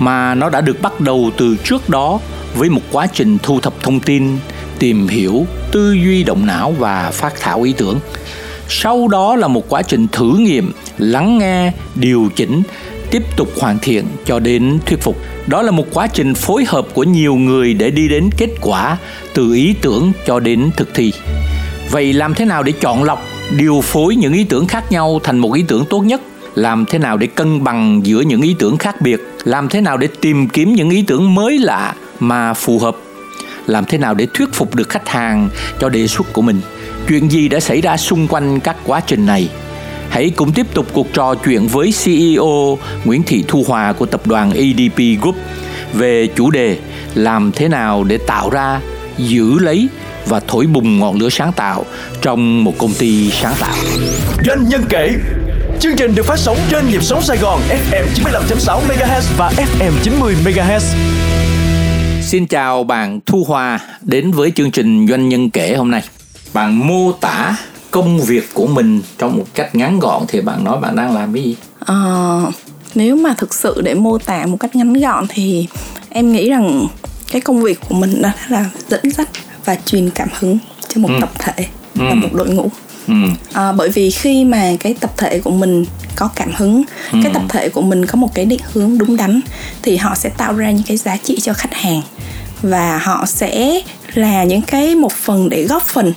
mà nó đã được bắt đầu từ trước đó với một quá trình thu thập thông tin, tìm hiểu, tư duy động não và phát thảo ý tưởng. Sau đó là một quá trình thử nghiệm, lắng nghe, điều chỉnh, tiếp tục hoàn thiện cho đến thuyết phục. Đó là một quá trình phối hợp của nhiều người để đi đến kết quả từ ý tưởng cho đến thực thi. Vậy làm thế nào để chọn lọc, điều phối những ý tưởng khác nhau thành một ý tưởng tốt nhất? Làm thế nào để cân bằng giữa những ý tưởng khác biệt? Làm thế nào để tìm kiếm những ý tưởng mới lạ mà phù hợp? Làm thế nào để thuyết phục được khách hàng cho đề xuất của mình? Chuyện gì đã xảy ra xung quanh các quá trình này? Hãy cùng tiếp tục cuộc trò chuyện với CEO Nguyễn Thị Thu Hòa của tập đoàn EDP Group về chủ đề làm thế nào để tạo ra, giữ lấy và thổi bùng ngọn lửa sáng tạo trong một công ty sáng tạo. Doanh nhân kể Chương trình được phát sóng trên nhịp sống Sài Gòn FM 95.6 MHz và FM 90 MHz. Xin chào bạn Thu Hòa đến với chương trình Doanh nhân kể hôm nay. Bạn mô tả công việc của mình trong một cách ngắn gọn thì bạn nói bạn đang làm cái gì? Ờ, nếu mà thực sự để mô tả một cách ngắn gọn thì em nghĩ rằng cái công việc của mình đó là dẫn dắt và truyền cảm hứng cho một Ừ. tập thể Ừ. và một đội ngũ Ừ. à, bởi vì khi mà cái tập thể của mình có cảm hứng Ừ. cái tập thể của mình có một cái định hướng đúng đắn thì họ sẽ tạo ra những cái giá trị cho khách hàng và họ sẽ là những cái một phần để góp phần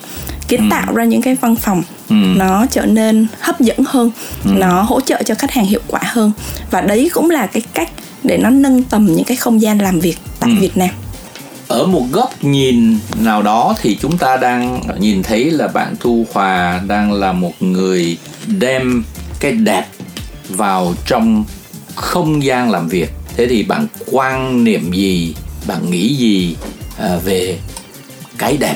kiến tạo ra những cái văn phòng Ừ. nó trở nên hấp dẫn hơn nó hỗ trợ cho khách hàng hiệu quả hơn và đấy cũng là cái cách để nó nâng tầm những cái không gian làm việc tại Ừ. Việt Nam Ở một góc nhìn nào đó thì chúng ta đang nhìn thấy là bạn Thu Hòa đang là một người đem cái đẹp vào trong không gian làm việc. Thế thì bạn quan niệm gì, bạn nghĩ gì à, về cái đẹp?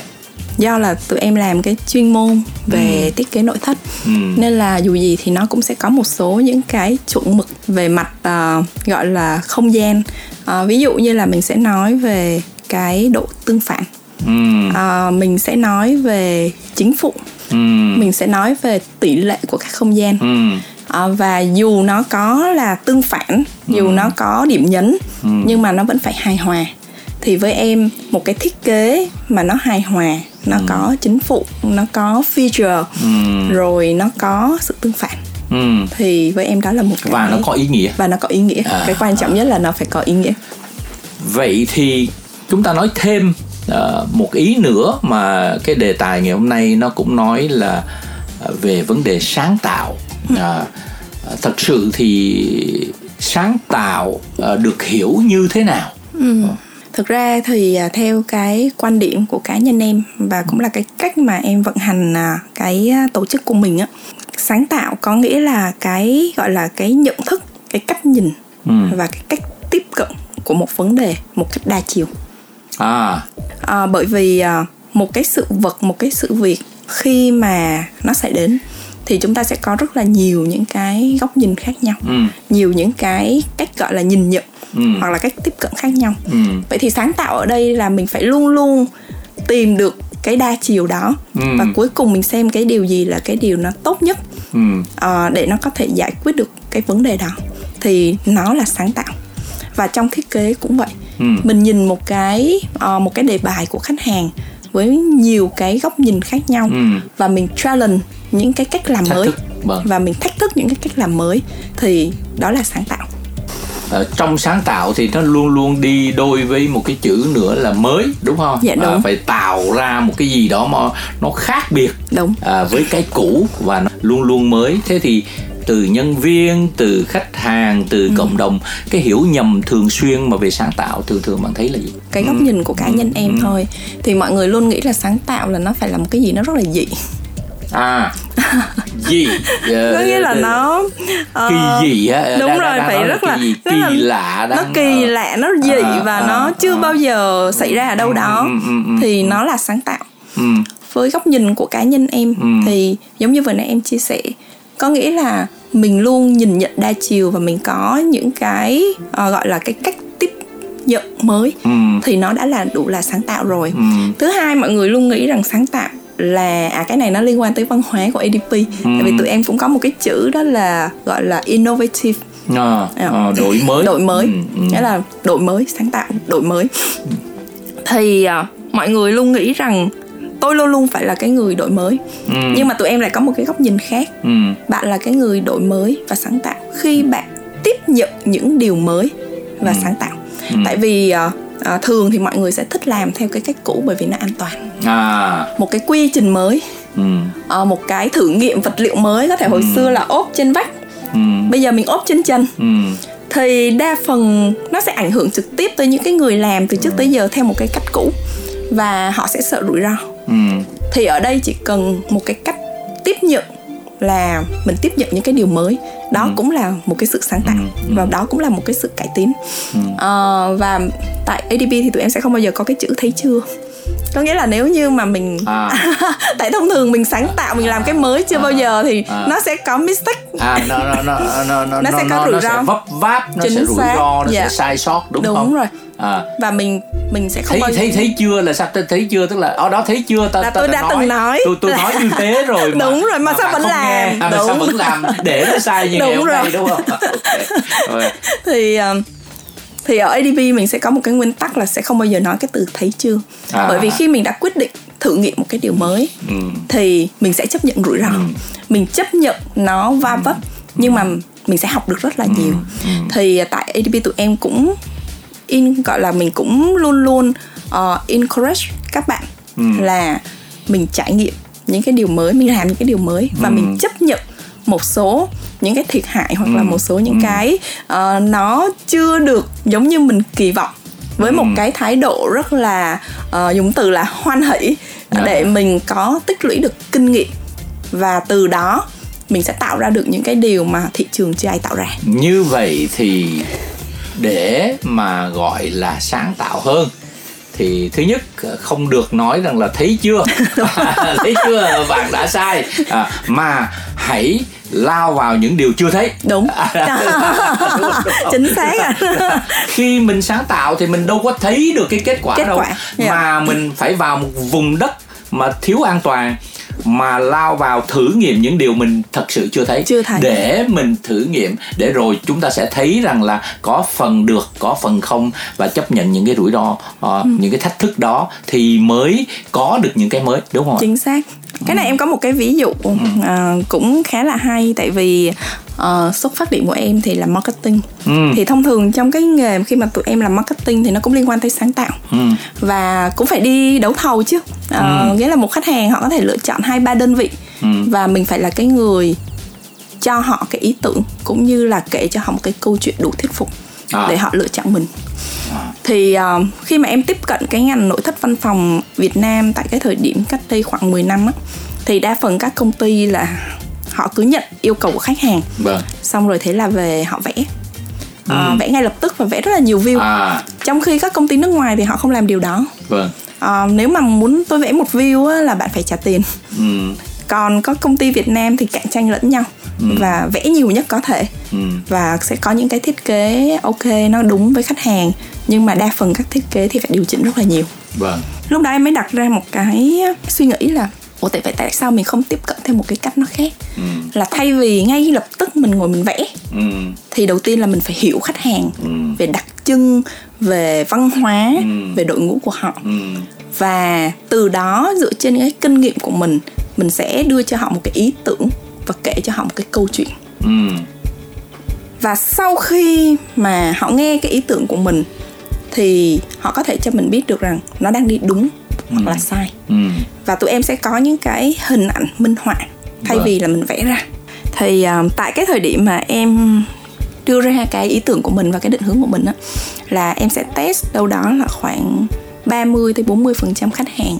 do là tụi em làm cái chuyên môn về thiết kế nội thất Ừ. nên là dù gì thì nó cũng sẽ có một số những cái chuẩn mực về mặt ờ, gọi là không gian Ờ, ví dụ như là mình sẽ nói về cái độ tương phản Ừ. Ờ, mình sẽ nói về chính phụ Ừ. mình sẽ nói về tỷ lệ của các không gian Ừ. Ờ, và dù nó có là tương phản dù nó có điểm nhấn nhưng mà nó vẫn phải hài hòa thì với em một cái thiết kế mà nó hài hòa nó có chính phụ nó có feature rồi nó có sự tương phản Ừ. thì với em đó là một cái Và nó có ý nghĩa. và nó có ý nghĩa À. cái quan trọng nhất là nó phải có ý nghĩa Vậy thì chúng ta nói thêm ờ, một ý nữa mà cái đề tài ngày hôm nay nó cũng nói là ờ, về vấn đề sáng tạo. Ờ, thật sự thì sáng tạo ờ, được hiểu như thế nào? thực ra thì à, theo cái quan điểm của cá nhân em và cũng là cái cách mà em vận hành à, cái à, tổ chức của mình á sáng tạo có nghĩa là cái gọi là cái nhận thức cái cách nhìn Ừ. và cái cách tiếp cận của một vấn đề một cách đa chiều À, à, bởi vì à, một cái sự vật một cái sự việc khi mà nó xảy đến thì chúng ta sẽ có rất là nhiều những cái góc nhìn khác nhau ừ, nhiều những cái cách gọi là nhìn nhận Ừ. hoặc là cách tiếp cận khác nhau. Ừ, vậy thì sáng tạo ở đây là mình phải luôn luôn tìm được cái đa chiều đó Ừ. và cuối cùng mình xem cái điều gì là cái điều nó tốt nhất ừ, ờ, để nó có thể giải quyết được cái vấn đề đó. Thì nó là sáng tạo và trong thiết kế cũng vậy Ừ. mình nhìn một cái ờ, một cái đề bài của khách hàng với nhiều cái góc nhìn khác nhau Ừ. và mình challenge những cái cách làm Thách mới thức, vâng. và mình thách thức những cái cách làm mới thì đó là sáng tạo Ờ, trong sáng tạo thì nó luôn luôn đi đôi với một cái chữ nữa là mới đúng không? Dạ, đúng. À, phải tạo ra một cái gì đó mà nó khác biệt đúng à, với cái cũ và nó luôn luôn mới thế thì từ nhân viên từ khách hàng từ cộng đồng cái hiểu nhầm thường xuyên mà về sáng tạo thường thường bạn thấy là gì? Cái góc nhìn của cá nhân em thôi. Thì mọi người luôn nghĩ là sáng tạo là nó phải là một cái gì nó rất là dị. À dị có nghĩa là nó uh, kỳ dị á đúng đang, rồi đang phải rất là kỳ, kỳ là, lạ đang, nó kỳ uh, lạ nó dị uh, và uh, nó chưa uh, bao giờ xảy ra ở đâu đó. um, um, um, thì nó là sáng tạo. Um. với góc nhìn của cá nhân em um. thì giống như vừa nãy em chia sẻ có nghĩa là mình luôn nhìn nhận đa chiều và mình có những cái uh, gọi là cái cách tiếp nhận mới ừ. thì nó đã là đủ là sáng tạo rồi ừ. thứ hai mọi người luôn nghĩ rằng sáng tạo là à cái này nó liên quan tới văn hóa của ADP ừ. tại vì tụi em cũng có một cái chữ đó là gọi là innovative à, à, đổi mới đổi mới ừ, ừ. nghĩa là đổi mới sáng tạo đổi mới thì à, mọi người luôn nghĩ rằng tôi luôn luôn phải là cái người đổi mới ừ. nhưng mà tụi em lại có một cái góc nhìn khác ừ. bạn là cái người đổi mới và sáng tạo khi bạn tiếp nhận những điều mới và ừ. sáng tạo ừ. tại vì uh, uh, thường thì mọi người sẽ thích làm theo cái cách cũ bởi vì nó an toàn à. một cái quy trình mới ừ. uh, một cái thử nghiệm vật liệu mới có thể hồi ừ. xưa là ốp trên vách ừ. bây giờ mình ốp trên chân ừ thì đa phần nó sẽ ảnh hưởng trực tiếp tới những cái người làm từ trước tới giờ theo một cái cách cũ và họ sẽ sợ rủi ro ừ. thì ở đây chỉ cần một cái cách tiếp nhận là mình tiếp nhận những cái điều mới đó ừ. cũng là một cái sự sáng tạo ừ. ừ. và đó cũng là một cái sự cải tiến ừ. à, và tại ADP thì tụi em sẽ không bao giờ có cái chữ thấy chưa có nghĩa là nếu như mà mình à. tại thông thường mình sáng tạo mình làm cái mới chưa à. bao giờ thì à. nó sẽ có mistake à nó nó nó nó nó, nó sẽ có rủi ro vấp váp nó Chính sẽ rủi ro nó dạ. sẽ sai sót đúng, đúng không đúng rồi à. và mình mình sẽ không thấy bao giờ... thấy thấy chưa là sao thấy chưa tức là ở đó thấy chưa ta, là ta, tôi đã nói, từng nói tôi tôi nói như thế rồi mà, đúng rồi mà, mà sao vẫn làm nghe, à, đúng. sao vẫn làm để nó sai như đúng ngày hôm nay đúng không okay. thì um, thì ở ADP mình sẽ có một cái nguyên tắc là sẽ không bao giờ nói cái từ thấy chưa à. bởi vì khi mình đã quyết định thử nghiệm một cái điều mới ừ. thì mình sẽ chấp nhận rủi ro ừ. mình chấp nhận nó va vấp ừ. nhưng mà mình sẽ học được rất là ừ. nhiều ừ. thì tại ADP tụi em cũng in gọi là mình cũng luôn luôn uh, encourage các bạn ừ. là mình trải nghiệm những cái điều mới mình làm những cái điều mới và ừ. mình chấp nhận một số những cái thiệt hại hoặc ừ. là một số những ừ. cái uh, nó chưa được giống như mình kỳ vọng với ừ. một cái thái độ rất là uh, dùng từ là hoan hỷ yeah. Dạ. để mình có tích lũy được kinh nghiệm và từ đó mình sẽ tạo ra được những cái điều mà thị trường chưa ai tạo ra như vậy thì để mà gọi là sáng tạo hơn. Thì thứ nhất không được nói rằng là thấy chưa? Thấy chưa? Bạn đã sai. À, mà hãy lao vào những điều chưa thấy. Đúng, đúng, đúng chính xác à. khi mình sáng tạo thì mình đâu có thấy được cái kết quả kết đâu. quả. Yeah. Dạ. mà mình phải vào một vùng đất mà thiếu an toàn mà lao vào thử nghiệm những điều mình thật sự chưa thấy, chưa thấy. Để mình thử nghiệm để rồi chúng ta sẽ thấy rằng là có phần được có phần không và chấp nhận những cái rủi ro uh, ừ. những cái thách thức đó thì mới có được những cái mới đúng không chính xác. Cái này ừ. em có một cái ví dụ uh, cũng khá là hay tại vì uh, xuất phát điểm của em thì là marketing ừ. thì thông thường trong cái nghề khi mà tụi em làm marketing thì nó cũng liên quan tới sáng tạo ừ. và cũng phải đi đấu thầu chứ uh, ừ. nghĩa là một khách hàng họ có thể lựa chọn hai ba đơn vị ừ. và mình phải là cái người cho họ cái ý tưởng cũng như là kể cho họ một cái câu chuyện đủ thuyết phục à. để họ lựa chọn mình à. thì uh, khi mà em tiếp cận cái ngành nội thất văn phòng Việt Nam tại cái thời điểm cách đây khoảng 10 năm á thì đa phần các công ty là họ cứ nhận yêu cầu của khách hàng vâng. xong rồi thế là về họ vẽ ừ. à, vẽ ngay lập tức và vẽ rất là nhiều view à. trong khi các công ty nước ngoài thì họ không làm điều đó vâng. à, nếu mà muốn tôi vẽ một view á, là bạn phải trả tiền ừ. còn có công ty Việt Nam thì cạnh tranh lẫn nhau ừ. và vẽ nhiều nhất có thể ừ. và sẽ có những cái thiết kế ok nó đúng với khách hàng nhưng mà đa phần các thiết kế thì phải điều chỉnh rất là nhiều vâng. lúc đó em mới đặt ra một cái suy nghĩ là ủa tại vậy tại sao mình không tiếp cận theo một cái cách nó khác ừ. là thay vì ngay lập tức mình ngồi mình vẽ ừ. thì đầu tiên là mình phải hiểu khách hàng ừ. về đặc trưng về văn hóa ừ. về đội ngũ của họ ừ. và từ đó dựa trên cái kinh nghiệm của mình mình sẽ đưa cho họ một cái ý tưởng và kể cho họ một cái câu chuyện ừ. và sau khi mà họ nghe cái ý tưởng của mình thì họ có thể cho mình biết được rằng nó đang đi đúng hoặc là ừ. sai ừ. và tụi em sẽ có những cái hình ảnh minh họa thay vâng. vì là mình vẽ ra. Thì uh, tại cái thời điểm mà em đưa ra cái ý tưởng của mình và cái định hướng của mình á là em sẽ test đâu đó là khoảng 30 tới 40 phần trăm khách hàng.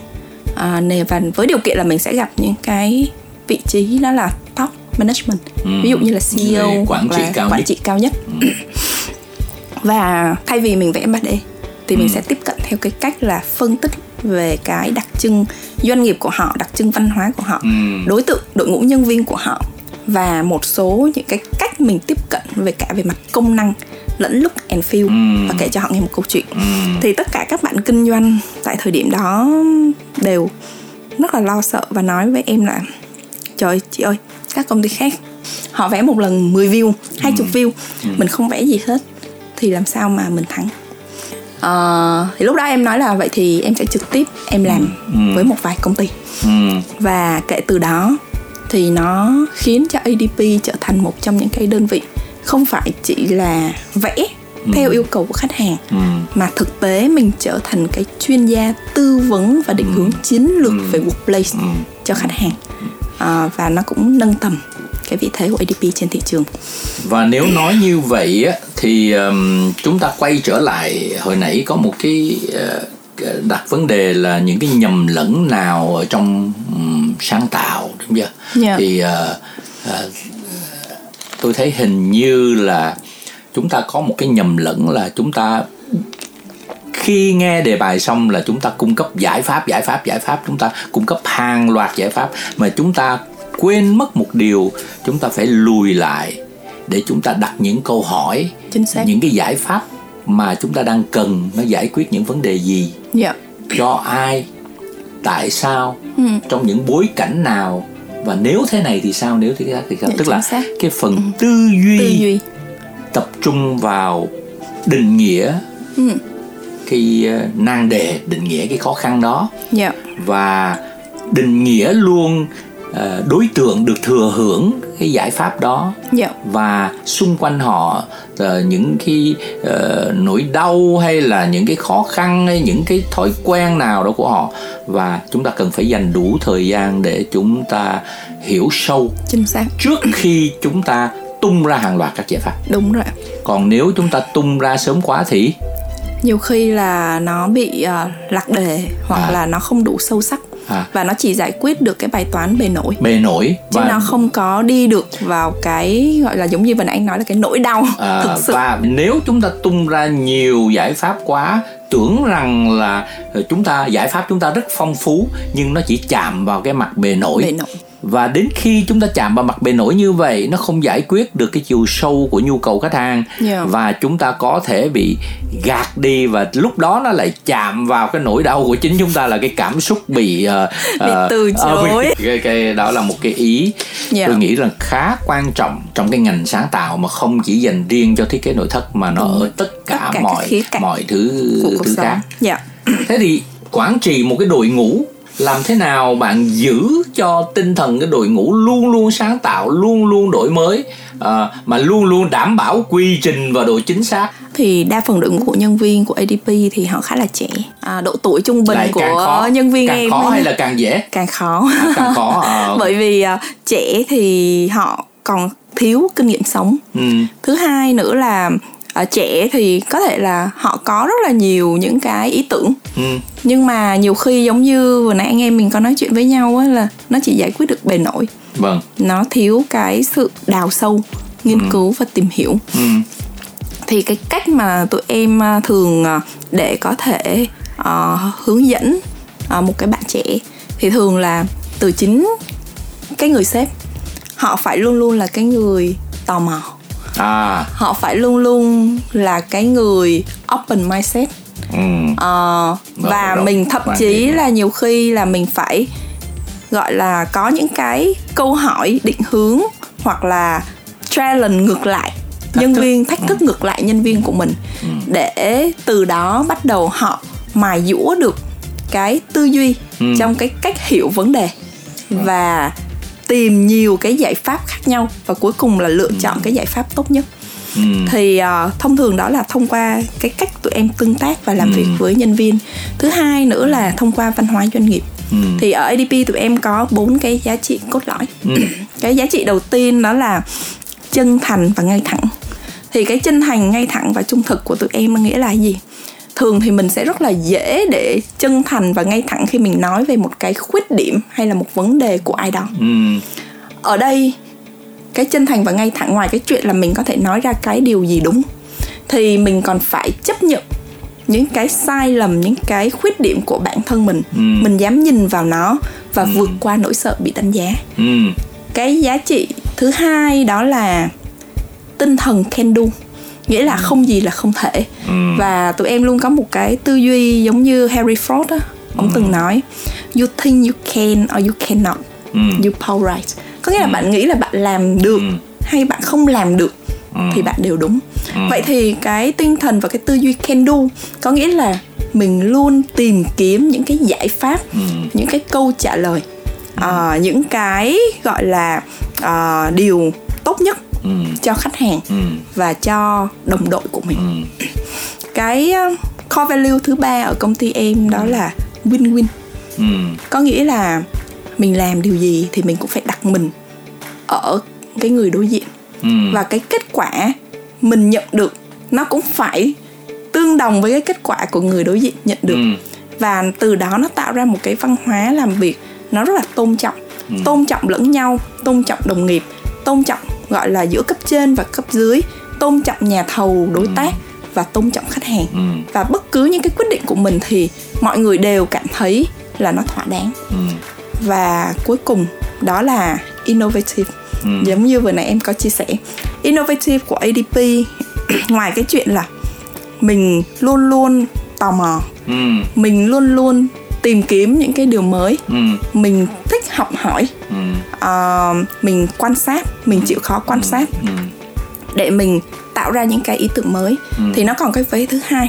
À, và với điều kiện là mình sẽ gặp những cái vị trí đó là top management. Ví dụ như là CEO quản hoặc trị là cao quản nhất. trị cao nhất. Và thay vì mình vẽ 3D thì mình sẽ tiếp cận theo cái cách là phân tích về cái đặc trưng doanh nghiệp của họ đặc trưng văn hóa của họ đối tượng đội ngũ nhân viên của họ và một số những cái cách mình tiếp cận về cả về mặt công năng lẫn look and feel và kể cho họ nghe một câu chuyện. Thì tất cả các bạn kinh doanh tại thời điểm đó đều rất là lo sợ và nói với em là trời ơi, chị ơi các công ty khác họ vẽ một lần 10 view 20 view mình không vẽ gì hết thì làm sao mà mình thắng Ờ, thì lúc đó em nói là vậy thì em sẽ trực tiếp em làm với một vài công ty. Ừ. và kể từ đó thì nó khiến cho ADP trở thành một trong những cái đơn vị không phải chỉ là vẽ theo yêu cầu của khách hàng mà thực tế mình trở thành cái chuyên gia tư vấn và định hướng chiến lược về workplace cho khách hàng. À, và nó cũng nâng tầm cái vị thế của ADP trên thị trường và nếu nói như vậy á thì um, chúng ta quay trở lại hồi nãy có một cái uh, đặt vấn đề là những cái nhầm lẫn nào ở trong um, sáng tạo đúng chưa Dạ. thì uh, uh, tôi thấy hình như là chúng ta có một cái nhầm lẫn là chúng ta khi nghe đề bài xong là chúng ta cung cấp giải pháp giải pháp giải pháp chúng ta cung cấp hàng loạt giải pháp mà chúng ta quên mất một điều chúng ta phải lùi lại để chúng ta đặt những câu hỏi Chính xác. những cái giải pháp mà chúng ta đang cần nó giải quyết những vấn đề gì? Dạ. Cho ai? Tại sao? Ừ. trong những bối cảnh nào? Và nếu thế này thì sao? Nếu thế khác thì sao? Dạ, tức là xác. cái phần tư duy, tư duy. tập trung vào định nghĩa Ừ. cái ờ, nan đề định nghĩa cái khó khăn đó. Dạ. Và định nghĩa luôn đối tượng được thừa hưởng cái giải pháp đó. Dạ. Và xung quanh họ ờ, những cái ờ, nỗi đau hay là những cái khó khăn hay những cái thói quen nào đó của họ. Và chúng ta cần phải dành đủ thời gian để chúng ta hiểu sâu chính xác. trước khi chúng ta tung ra hàng loạt các giải pháp. Đúng rồi. Còn nếu chúng ta tung ra sớm quá thì? Nhiều khi là nó bị uh, lạc đề hoặc À. là nó không đủ sâu sắc À. và nó chỉ giải quyết được cái bài toán bề nổi. Bề nổi chứ nó không có đi được vào cái gọi là giống như vừa nãy anh nói là cái nỗi đau À, thực sự. và nếu chúng ta tung ra nhiều giải pháp quá tưởng rằng là ờ, chúng ta giải pháp chúng ta rất phong phú nhưng nó chỉ chạm vào cái mặt bề nổi. Bề nổi và đến khi chúng ta chạm vào mặt bề nổi như vậy nó không giải quyết được cái chiều sâu của nhu cầu khách hàng Yeah. và chúng ta có thể bị gạt đi và lúc đó nó lại chạm vào cái nỗi đau của chính chúng ta là cái cảm xúc bị ờ, Bị ờ, từ ờ, chối. cái, cái đó là một cái ý Yeah. tôi nghĩ rằng khá quan trọng trong cái ngành sáng tạo mà không chỉ dành riêng cho thiết kế nội thất mà nó ở tất cả, Tất cả mọi mọi thứ thứ khác dạ thế thì quản trị một cái đội ngũ làm thế nào bạn giữ cho tinh thần cái đội ngũ luôn luôn sáng tạo luôn luôn đổi mới à, mà luôn luôn đảm bảo quy trình và độ chính xác? Thì đa phần đội ngũ của nhân viên của ADP thì họ khá là trẻ. À, độ tuổi trung bình lại của khó. nhân viên càng em khó hay là càng dễ? Càng khó. Càng khó à, bởi vì à, trẻ thì họ còn thiếu kinh nghiệm sống. Ừ, thứ hai nữa là à, trẻ thì có thể là họ có rất là nhiều những cái ý tưởng. Ừ, nhưng mà nhiều khi giống như vừa nãy anh em mình có nói chuyện với nhau á là nó chỉ giải quyết được bề nổi. Vâng. Nó thiếu cái sự đào sâu nghiên cứu và tìm hiểu. Ừ, thì cái cách mà tụi em à, thường à, để có thể ờ, hướng dẫn à, một cái bạn trẻ thì thường là từ chính cái người sếp. Họ phải luôn luôn là cái người tò mò à. Họ phải luôn luôn là cái người open mindset. Ừ, Rồi, và rồi, mình thậm chí là nhiều khi là mình phải gọi là có những cái câu hỏi định hướng hoặc là challenge ngược lại nhân thức. viên thách thức ngược lại nhân viên của mình Ừ. để từ đó bắt đầu họ mài dũa được cái tư duy Ừ. trong cái cách hiểu vấn đề. Và tìm nhiều cái giải pháp khác nhau và cuối cùng là lựa chọn cái giải pháp tốt nhất. Ừ, thì uh, thông thường đó là thông qua cái cách tụi em tương tác và làm Ừ. việc với nhân viên. Thứ hai nữa là thông qua văn hóa doanh nghiệp. Ừ, thì ở adp tụi em có bốn cái giá trị cốt lõi. Ừ, cái giá trị đầu tiên đó là chân thành và ngay thẳng. Thì cái chân thành ngay thẳng và trung thực của tụi em nghĩa là gì thường thì mình sẽ rất là dễ để chân thành và ngay thẳng khi mình nói về một cái khuyết điểm hay là một vấn đề của ai đó ừ, ở đây cái chân thành và ngay thẳng ngoài cái chuyện là mình có thể nói ra cái điều gì đúng thì mình còn phải chấp nhận những cái sai lầm những cái khuyết điểm của bản thân mình ừ. mình dám nhìn vào nó và ừ. vượt qua nỗi sợ bị đánh giá ừ. cái giá trị thứ hai đó là tinh thần can do nghĩa là không gì là không thể ừ. và tụi em luôn có một cái tư duy giống như Harry Ford á ông ừ. từng nói you think you can or you cannot ừ. you power right có nghĩa là ừ. bạn nghĩ là bạn làm được ừ. hay bạn không làm được ừ. thì bạn đều đúng ừ. vậy thì cái tinh thần và cái tư duy can do có nghĩa là mình luôn tìm kiếm những cái giải pháp ừ. những cái câu trả lời uh, những cái gọi là uh, điều tốt nhất ừ. cho khách hàng ừ. và cho đồng đội của mình ừ. cái core value thứ ba ở công ty em đó là win-win ừ. có nghĩa là mình làm điều gì thì mình cũng phải đặt mình ở cái người đối diện ừ. và cái kết quả mình nhận được nó cũng phải tương đồng với cái kết quả của người đối diện nhận được ừ. và từ đó nó tạo ra một cái văn hóa làm việc nó rất là tôn trọng ừ. tôn trọng lẫn nhau tôn trọng đồng nghiệp tôn trọng gọi là giữa cấp trên và cấp dưới tôn trọng nhà thầu đối ừ. tác và tôn trọng khách hàng ừ. và bất cứ những cái quyết định của mình thì mọi người đều cảm thấy là nó thỏa đáng ừ. và cuối cùng đó là innovative ừ. giống như vừa nãy em có chia sẻ innovative của adp ngoài cái chuyện là mình luôn luôn tò mò ừ. mình luôn luôn tìm kiếm những cái điều mới ừ. mình thích học hỏi ừ. uh, mình quan sát mình chịu khó quan ừ. sát ừ. để mình tạo ra những cái ý tưởng mới ừ. thì nó còn cái vế thứ hai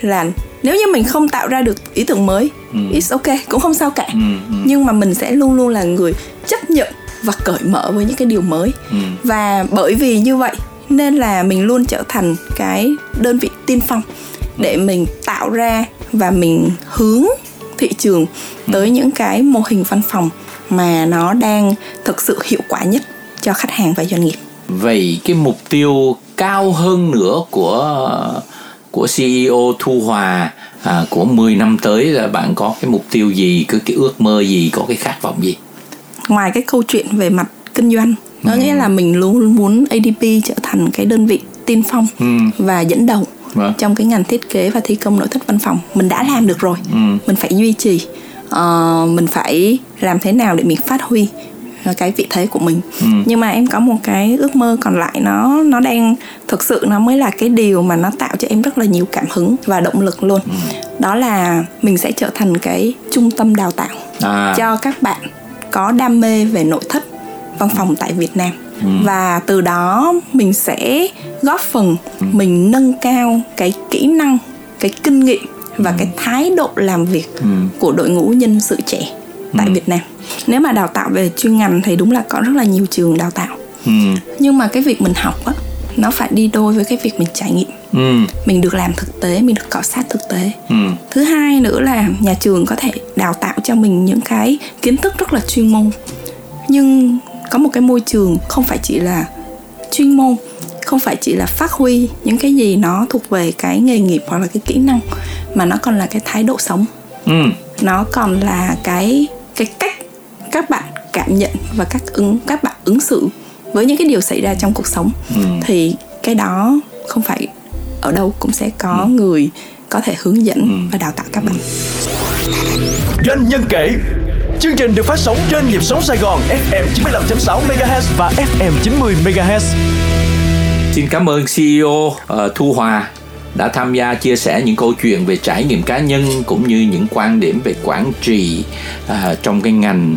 là nếu như mình không tạo ra được ý tưởng mới ừ. it's ok cũng không sao cả ừ. Ừ. nhưng mà mình sẽ luôn luôn là người chấp nhận và cởi mở với những cái điều mới ừ. và bởi vì như vậy nên là mình luôn trở thành cái đơn vị tiên phong để mình tạo ra và mình hướng thị trường tới những cái mô hình văn phòng mà nó đang thực sự hiệu quả nhất cho khách hàng và doanh nghiệp. Vậy cái mục tiêu cao hơn nữa của của CEO Thu Hòa à, của 10 năm tới là bạn có cái mục tiêu gì, cái cái ước mơ gì, có cái khát vọng gì? Ngoài cái câu chuyện về mặt kinh doanh, nó ừ. nghĩa là mình luôn muốn ADP trở thành cái đơn vị tiên phong ừ. và dẫn đầu vâng. trong cái ngành thiết kế và thi công nội thất văn phòng mình đã làm được rồi ừ. mình phải duy trì uh, mình phải làm thế nào để mình phát huy cái vị thế của mình ừ. nhưng mà em có một cái ước mơ còn lại nó nó đang thực sự nó mới là cái điều mà nó tạo cho em rất là nhiều cảm hứng và động lực luôn ừ. đó là mình sẽ trở thành cái trung tâm đào tạo à. cho các bạn có đam mê về nội thất văn phòng tại Việt Nam ừ. và từ đó mình sẽ góp phần ừ. mình nâng cao cái kỹ năng cái kinh nghiệm và ừ. cái thái độ làm việc ừ. của đội ngũ nhân sự trẻ tại ừ. Việt Nam nếu mà đào tạo về chuyên ngành thì đúng là có rất là nhiều trường đào tạo ừ. nhưng mà cái việc mình học á nó phải đi đôi với cái việc mình trải nghiệm ừ. mình được làm thực tế mình được cọ sát thực tế ừ. thứ hai nữa là nhà trường có thể đào tạo cho mình những cái kiến thức rất là chuyên môn nhưng có một cái môi trường không phải chỉ là chuyên môn không phải chỉ là phát huy những cái gì nó thuộc về cái nghề nghiệp hoặc là cái kỹ năng mà nó còn là cái thái độ sống ừ. nó còn là cái cái cách các bạn cảm nhận và các ứng các bạn ứng xử với những cái điều xảy ra trong cuộc sống ừ. thì cái đó không phải ở đâu cũng sẽ có ừ. người có thể hướng dẫn ừ. và đào tạo các bạn doanh nhân kể Chương trình được phát sóng trên nhịp sóng Sài Gòn FM 95.6 MHz và FM 90 MHz. Xin cảm ơn CEO uh, ờ, Thu Hòa đã tham gia chia sẻ những câu chuyện về trải nghiệm cá nhân cũng như những quan điểm về quản trị uh, ờ, trong cái ngành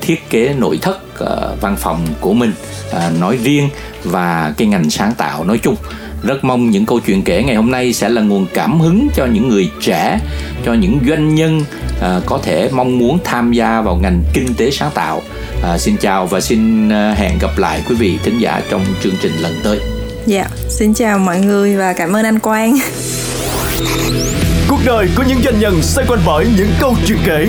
thiết kế nội thất uh, văn phòng của mình uh, nói riêng và cái ngành sáng tạo nói chung rất mong những câu chuyện kể ngày hôm nay sẽ là nguồn cảm hứng cho những người trẻ cho những doanh nhân à, có thể mong muốn tham gia vào ngành kinh tế sáng tạo. À, xin chào và xin à, hẹn gặp lại quý vị thính giả trong chương trình lần tới. Dạ xin chào mọi người và cảm ơn anh quang. Cuộc đời của những doanh nhân xoay quanh bởi những câu chuyện kể